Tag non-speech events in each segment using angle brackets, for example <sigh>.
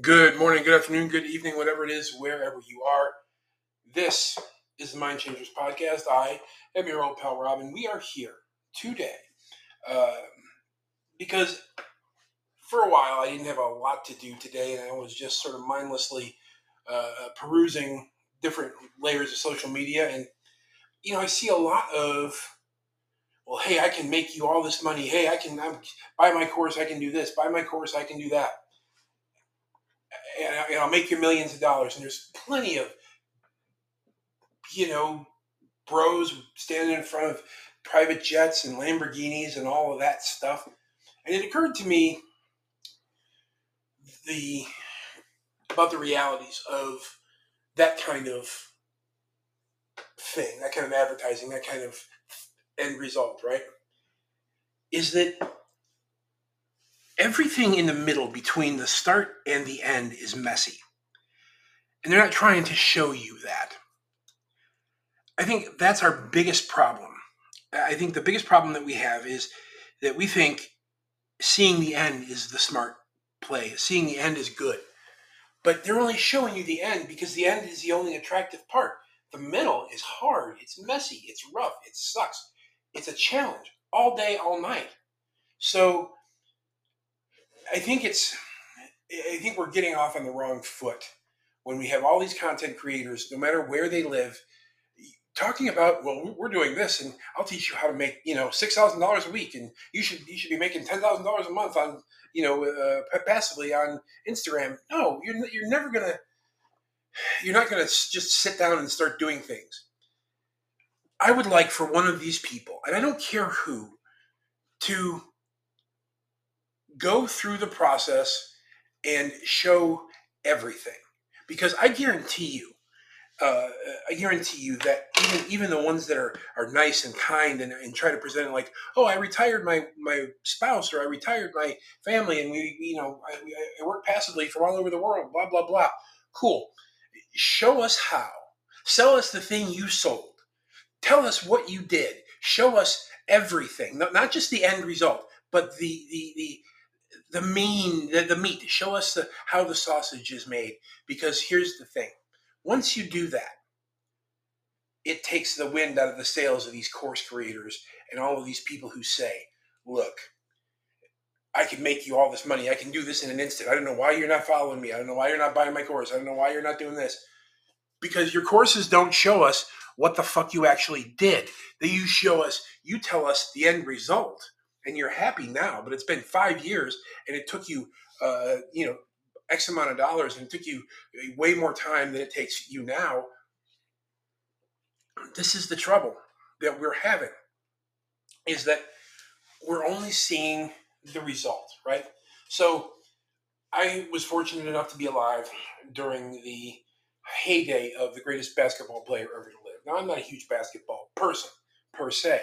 Good morning, good afternoon, good evening, whatever it is, wherever you are. This is the Mind Changers Podcast. I am your old pal Robin. We are here today um, because for a while I didn't have a lot to do today and I was just sort of mindlessly uh, perusing different layers of social media. And, you know, I see a lot of, well, hey, I can make you all this money. Hey, I can I'm, buy my course, I can do this. Buy my course, I can do that and, I'll make you millions of dollars. And there's plenty of, you know, bros standing in front of private jets and Lamborghinis and all of that stuff. And it occurred to me the about the realities of that kind of thing, that kind of advertising, that kind of end result, right? Is that everything in the middle between the start and the end is messy. And they're not trying to show you that. I think that's our biggest problem. I think the biggest problem that we have is that we think seeing the end is the smart play, seeing the end is good. But they're only showing you the end because the end is the only attractive part. The middle is hard, it's messy, it's rough, it sucks. It's a challenge all day, all night. So I think it's I think we're getting off on the wrong foot when we have all these content creators, no matter where they live, talking about well we're doing this and I'll teach you how to make you know six thousand dollars a week and you should you should be making ten thousand dollars a month on you know uh, passively on Instagram. No, you're you're never gonna you're not gonna just sit down and start doing things. I would like for one of these people, and I don't care who, to go through the process and show everything because I guarantee you, uh, I guarantee you that even even the ones that are are nice and kind and, and try to present it like, oh, I retired my my spouse or I retired my family and we you know I, I work passively from all over the world, blah blah blah. Cool. Show us how. Sell us the thing you sold. Tell us what you did. Show us everything, not, not just the end result, but the the the the mean the, the meat. Show us the, how the sausage is made because here's the thing. Once you do that it takes the wind out of the sails of these course creators and all of these people who say look i can make you all this money. I can do this in an instant. I don't know why you're not following me. I don't know why you're not buying my course. I don't know why you're not doing this. Because your courses don't show us what the fuck you actually did. They you show us you tell us the end result and you're happy now, but it's been five years and it took you, uh, you know, X amount of dollars and it took you way more time than it takes you now. This is the trouble that we're having is that we're only seeing the result, right? So I was fortunate enough to be alive during the heyday of the greatest basketball player ever to live. Now, I'm not a huge basketball person per se.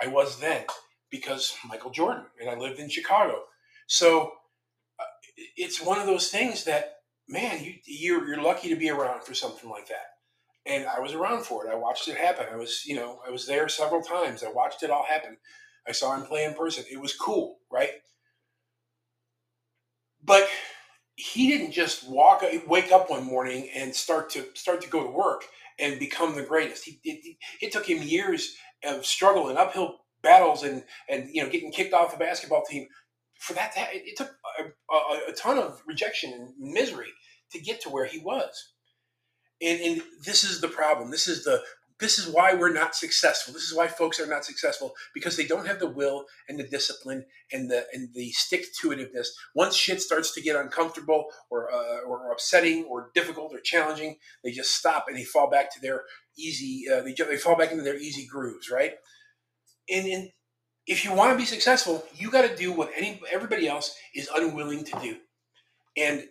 I was then because Michael Jordan, and I lived in Chicago. So uh, it's one of those things that, man, you, you're, you're lucky to be around for something like that. And I was around for it. I watched it happen. I was, you know, I was there several times. I watched it all happen. I saw him play in person. It was cool, right? But he didn't just walk, wake up one morning and start to start to go to work and become the greatest. He, it, it took him years of struggle and uphill battles and and you know getting kicked off the basketball team. For that to, it, it took a, a, a, ton of rejection and misery to get to where he was. And, and this is the problem. This is the this is why we're not successful. This is why folks are not successful because they don't have the will and the discipline and the and the stick to itiveness. Once shit starts to get uncomfortable or uh, or upsetting or difficult or challenging they just stop and they fall back to their easy uh, they, they fall back into their easy grooves right and, and if you want to be successful, you got to do what any everybody else is unwilling to do, and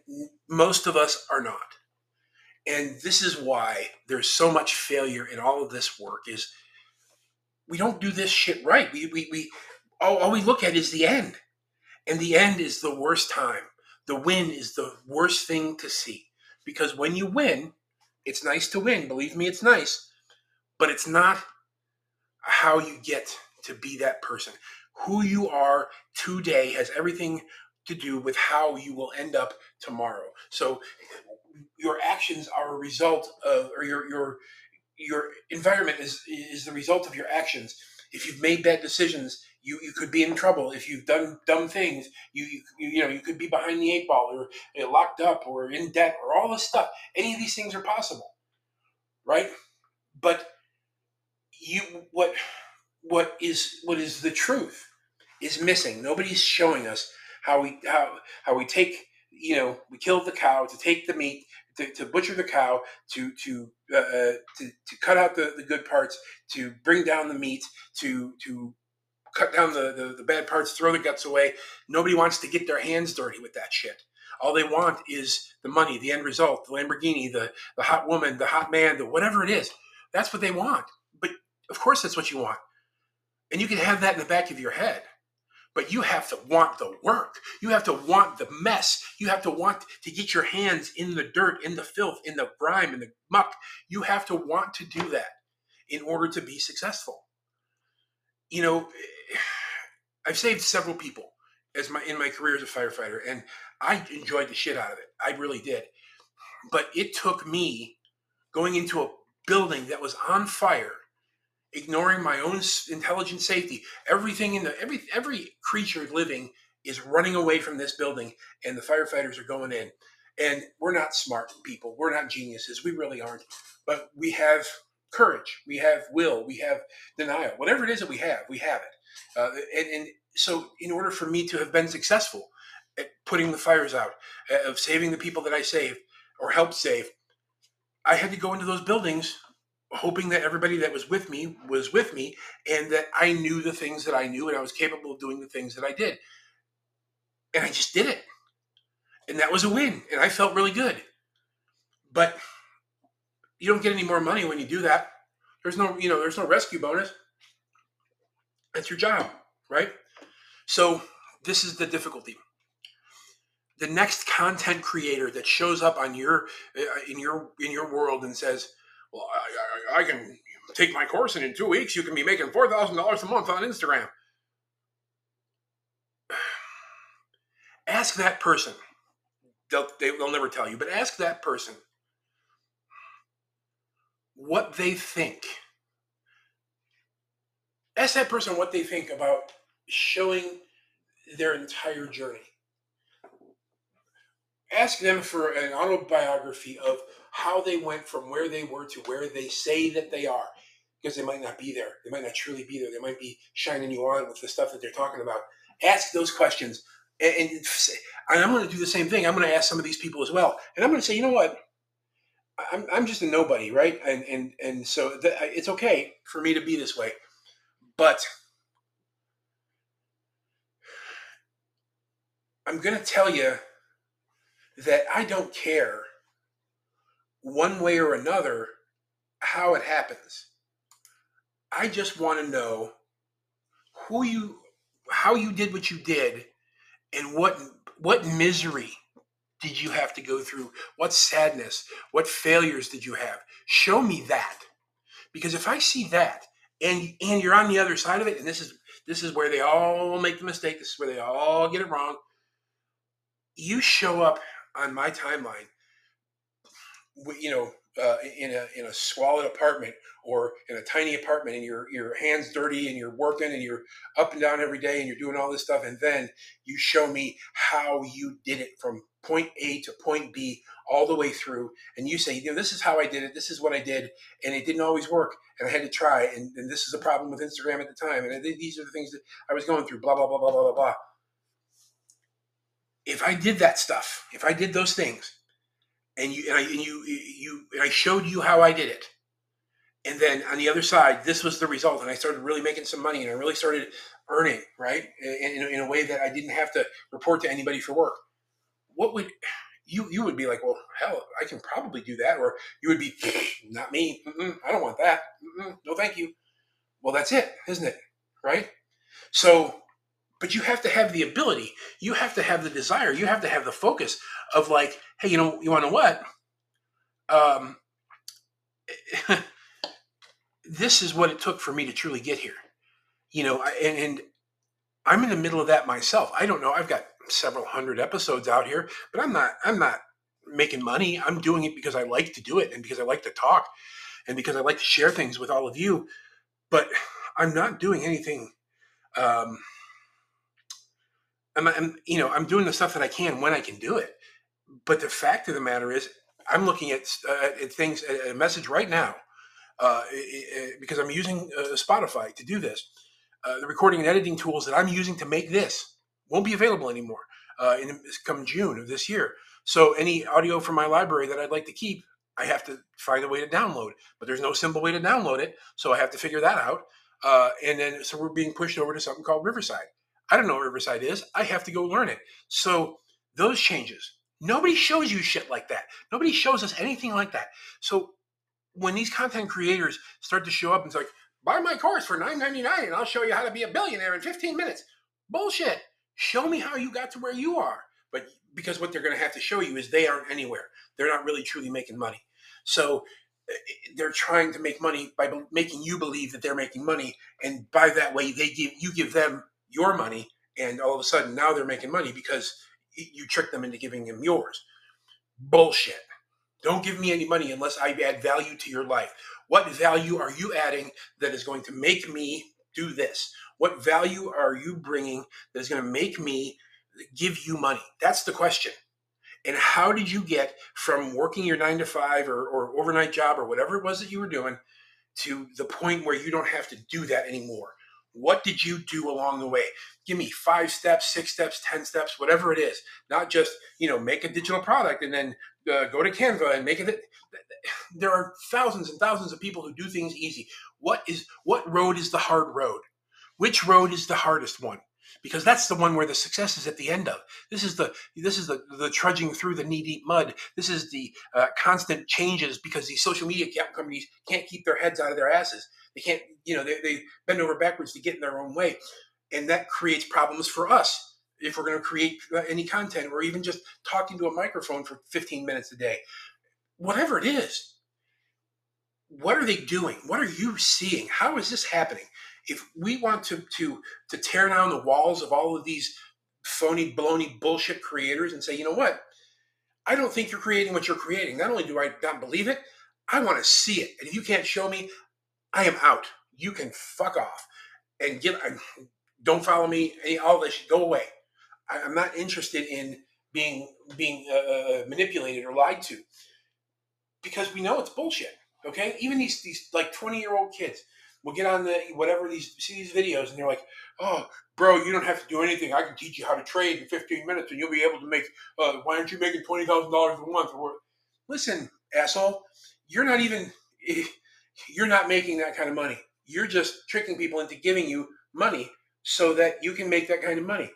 most of us are not. And this is why there's so much failure in all of this work. Is we don't do this shit right. We we, we all, all we look at is the end, and the end is the worst time. The win is the worst thing to see because when you win, it's nice to win. Believe me, it's nice, but it's not how you get to be that person. Who you are today has everything to do with how you will end up tomorrow. So your actions are a result of, or your your your environment is is the result of your actions. If you've made bad decisions, you, you could be in trouble. If you've done dumb things, you, you you know you could be behind the eight ball or locked up or in debt or all this stuff. Any of these things are possible, right? But you what what is what is the truth is missing. Nobody's showing us how we how how we take you know we kill the cow to take the meat to, to butcher the cow to to, uh, uh, to to cut out the, the good parts to bring down the meat to to cut down the, the, the bad parts throw the guts away. Nobody wants to get their hands dirty with that shit. All they want is the money the end result the lamborghini the the hot woman the hot man the whatever it is. That's what they want. But of course that's what you want and you can have that in the back of your head but you have to want the work. You have to want the mess. You have to want to get your hands in the dirt, in the filth, in the grime, in the muck. You have to want to do that in order to be successful. You know, <sighs> I've saved several people as my in my career as a firefighter, and I enjoyed the shit out of it. I really did. But it took me going into a building that was on fire ignoring my own intelligent safety. Everything in the every every creature living is running away from this building, and the firefighters are going in. And we're not smart people. We're not geniuses. We really aren't. But we have courage. We have will. We have denial. Whatever it is that we have, we have it. Uh, and, and so, in order for me to have been successful at putting the fires out, of saving the people that I saved or helped save, I had to go into those buildings hoping that everybody that was with me was with me and that I knew the things that I knew and I was capable of doing the things that I did. And I just did it. And that was a win. And I felt really good. But you don't get any more money when you do that. There's no, you know, there's no rescue bonus. That's your job, right? So this is the difficulty. The next content creator that shows up on your uh, in your in your world and says, well, I, I, I can take my course and in two weeks you can be making $4,000 a month on Instagram. <sighs> Ask that person. They'll, they, will never tell you, but ask that person what they think. Ask that person what they think about showing their entire journey. Ask them for an autobiography of how they went from where they were to where they say that they are because they might not be there. They might not truly be there. They might be shining you on with the stuff that they're talking about. Ask those questions. And, and, and I'm going to do the same thing. I'm going to ask some of these people as well. And I'm going to say, you know what? I'm, I'm just a nobody, right? And, and, and so th- it's okay for me to be this way. But I'm going to tell you that I don't care one way or another how it happens. I just want to know who you how you did what you did and what what misery did you have to go through? What sadness, what failures did you have? Show me that. Because if I see that and and you're on the other side of it and this is this is where they all make the mistake, this is where they all get it wrong. You show up on my timeline you know, uh, in a in a squalid apartment or in a tiny apartment, and your your hands dirty, and you're working, and you're up and down every day, and you're doing all this stuff, and then you show me how you did it from point A to point B all the way through, and you say, you know, this is how I did it, this is what I did, and it didn't always work, and I had to try, and, and this is a problem with Instagram at the time, and these are the things that I was going through, blah blah blah blah blah blah blah. If I did that stuff, if I did those things and you and I and you you and I showed you how I did it. And then on the other side, this was the result, and I started really making some money, and I really started earning right in, in, in a way that I didn't have to report to anybody for work. What would you you would be like? Well, hell, I can probably do that, or you would be, not me. Mm-mm, I don't want that. Mm-mm, no, thank you. Well, that's it, isn't it? Right. So but you have to have the ability you have to have the desire you have to have the focus of like hey you know you want to what um, <laughs> this is what it took for me to truly get here you know and, and I'm in the middle of that myself. I don't know. I've got several hundred episodes out here, but I'm not. I'm not making money. I'm doing it because I like to do it and because I like to talk and because I like to share things with all of you. But I'm not doing anything. Um, I'm, I'm, you know, I'm doing the stuff that I can when I can do it. But the fact of the matter is, I'm looking at, uh, at things, a message right now, uh, because I'm using uh, Spotify to do this. Uh, the recording and editing tools that I'm using to make this won't be available anymore uh, in come June of this year. So any audio from my library that I'd like to keep, I have to find a way to download. But there's no simple way to download it, so I have to figure that out. Uh, and then so we're being pushed over to something called Riverside. I don't know what Riverside is. I have to go learn it. So those changes. Nobody shows you shit like that. Nobody shows us anything like that. So when these content creators start to show up and it's like, buy my course for $9.99 and I'll show you how to be a billionaire in 15 minutes. Bullshit. Show me how you got to where you are. But because what they're going to have to show you is they aren't anywhere. They're not really truly making money. So eh, eh, they're trying to make money by making you believe that they're making money, and by that way, they give you give them your money, and all of a sudden now they're making money because you trick them into giving them yours. Bullshit. Don't give me any money unless I add value to your life. What value are you adding that is going to make me do this? What value are you bringing that is going to make me give you money? That's the question. And how did you get from working your nine to five or, or overnight job or whatever it was that you were doing to the point where you don't have to do that anymore? What did you do along the way? Give me five steps, six steps, 10 steps, whatever it is. Not just, you know, make a digital product and then uh, go to Canva and make it. There are thousands and thousands of people who do things easy. What is what road is the hard road? Which road is the hardest one? Because that's the one where the success is at the end of. This is the this is the the trudging through the knee deep mud. This is the uh, constant changes because these social media companies can't keep their heads out of their asses. They can't, you know, they, they bend over backwards to get in their own way, and that creates problems for us if we're going to create uh, any content or even just talking to a microphone for 15 minutes a day, whatever it is. What are they doing? What are you seeing? How is this happening? If we want to to to tear down the walls of all of these phony baloney bullshit creators and say you know what? I don't think you're creating what you're creating. Not only do i not believe it i want to see it. And if you can't show me i am out. You can fuck off and get don't follow me. All this go away. I, am not interested in being being uh, uh, manipulated or lied to because we know it's bullshit okay? Even these these like 20 year old kids will get on the whatever these see these videos and they're like, oh, bro, you don't have to do anything. I can teach you how to trade in 15 minutes and you'll be able to make. Uh, why aren't you making twenty thousand dollars a month? Or listen, asshole, you're not even <laughs> you're not making that kind of money. You're just tricking people into giving you money so that you can make that kind of money.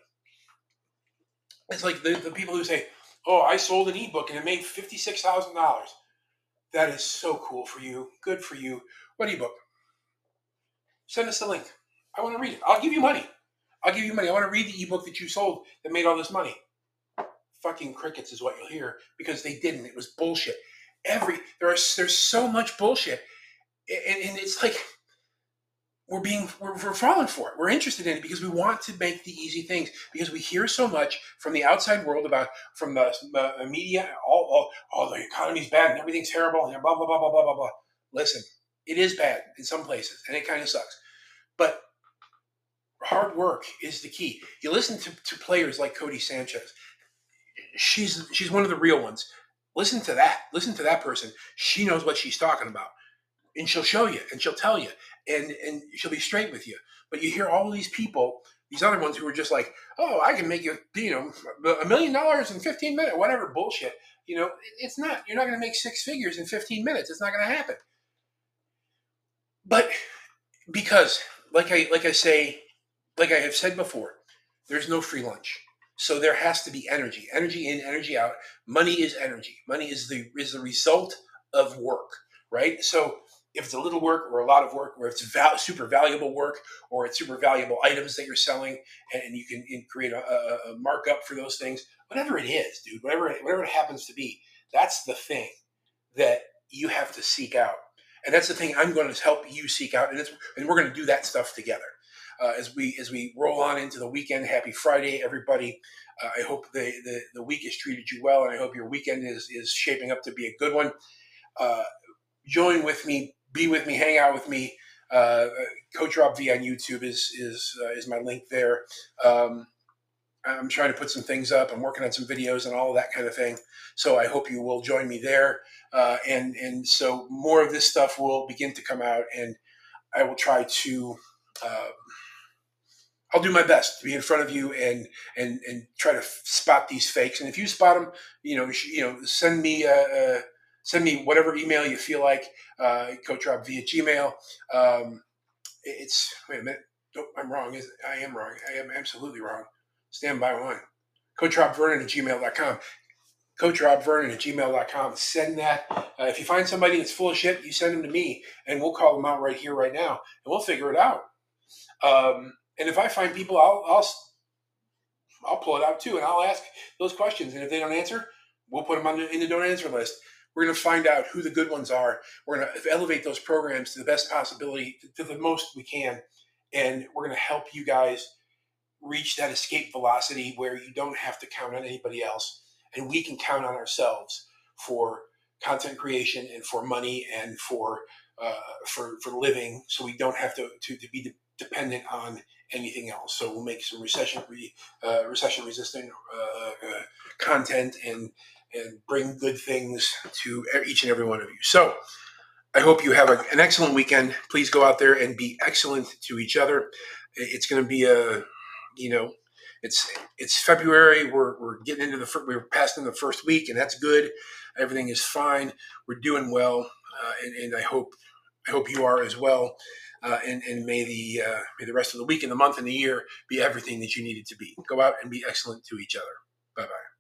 It's like the, the people who say, "Oh, I sold an ebook and it made fifty six thousand dollars." That is so cool for you. Good for you. What ebook? Send us the link. I want to read it. I'll give you money. I'll give you money. I want to read the ebook that you sold that made all this money. Fucking crickets is what you'll hear because they didn't. It was bullshit. Every there are there's so much bullshit, and, and it's like we're being we're, we're falling for it. We're interested in it because we want to make the easy things because we hear so much from the outside world about from the uh, media. All, all all the economy's bad and everything's terrible and blah blah blah blah blah blah blah. Listen, it is bad in some places and it kind of sucks. But hard work is the key. You listen to, to players like Codie Sanchez. She's she's one of the real ones. Listen to that. Listen to that person. She knows what she's talking about. And she'll show you and she'll tell you and and she'll be straight with you. But you hear all these people, these other ones who are just like, "Oh, I can make you, you know, a million dollars in 15 minutes, whatever bullshit." You know, it's not. You're not going to make six figures in 15 minutes. It's not going to happen. But because, like I like I say, like I have said before, there's no free lunch. So there has to be energy, energy in, energy out. Money is energy. Money is the is the result of work, right? So if it's a little work or a lot of work, or it's val- super valuable work, or it's super valuable items that you're selling, and you can create a, a, a markup for those things, whatever it is, dude, whatever whatever it happens to be, that's the thing that you have to seek out and that's the thing I'm going to help you seek out, and, and we're going to do that stuff together. uh, as we as we roll on into the weekend. Happy Friday, everybody! Uh, I hope the, the the week has treated you well, and I hope your weekend is is shaping up to be a good one. Uh, join with me, be with me, hang out with me. Uh, Coach Rob V on YouTube is is uh, is my link there. Um, I'm trying to put some things up. I'm working on some videos and all that kind of thing. So I hope you will join me there. Uh, and and so more of this stuff will begin to come out, and I will try to. Uh, I'll do my best to be in front of you and and and try to spot these fakes. And if you spot them, you know, you know, send me a, a send me whatever email you feel like, uh, Coach Rob via Gmail. Um, it's wait a minute. Oh, I'm wrong. I am wrong. I am absolutely wrong. Stand by one. Coach Rob Vernon at gmail.com. Coach Rob Vernon at gmail.com. Send that. Uh, if you find somebody that's full of shit, you send them to me and we'll call them out right here, right now, and we'll figure it out. Um, and if I find people, I'll, I'll, I'll pull it out too and I'll ask those questions. And if they don't answer, we'll put them on the, in the don't answer list. We're going to find out who the good ones are. We're going to elevate those programs to the best possibility, to the most we can. And we're going to help you guys reach that escape velocity where you don't have to count on anybody else. And we can count on ourselves for content creation and for money and for uh, for for living, so we don't have to to, to be de- dependent on anything else. So we'll make some recession re, uh, recession resistant uh, uh content and and bring good things to each and every one of you. So I hope you have a, an excellent weekend. Please go out there and be excellent to each other. It's going to be a, you know, it's it's February. We're, we're getting into the we're passing the first week, and that's good. Everything is fine. We're doing well, uh, and, and I hope I hope you are as well. Uh, and, and may the uh, may the rest of the week and the month and the year be everything that you need it to be. Go out and be excellent to each other. Bye bye.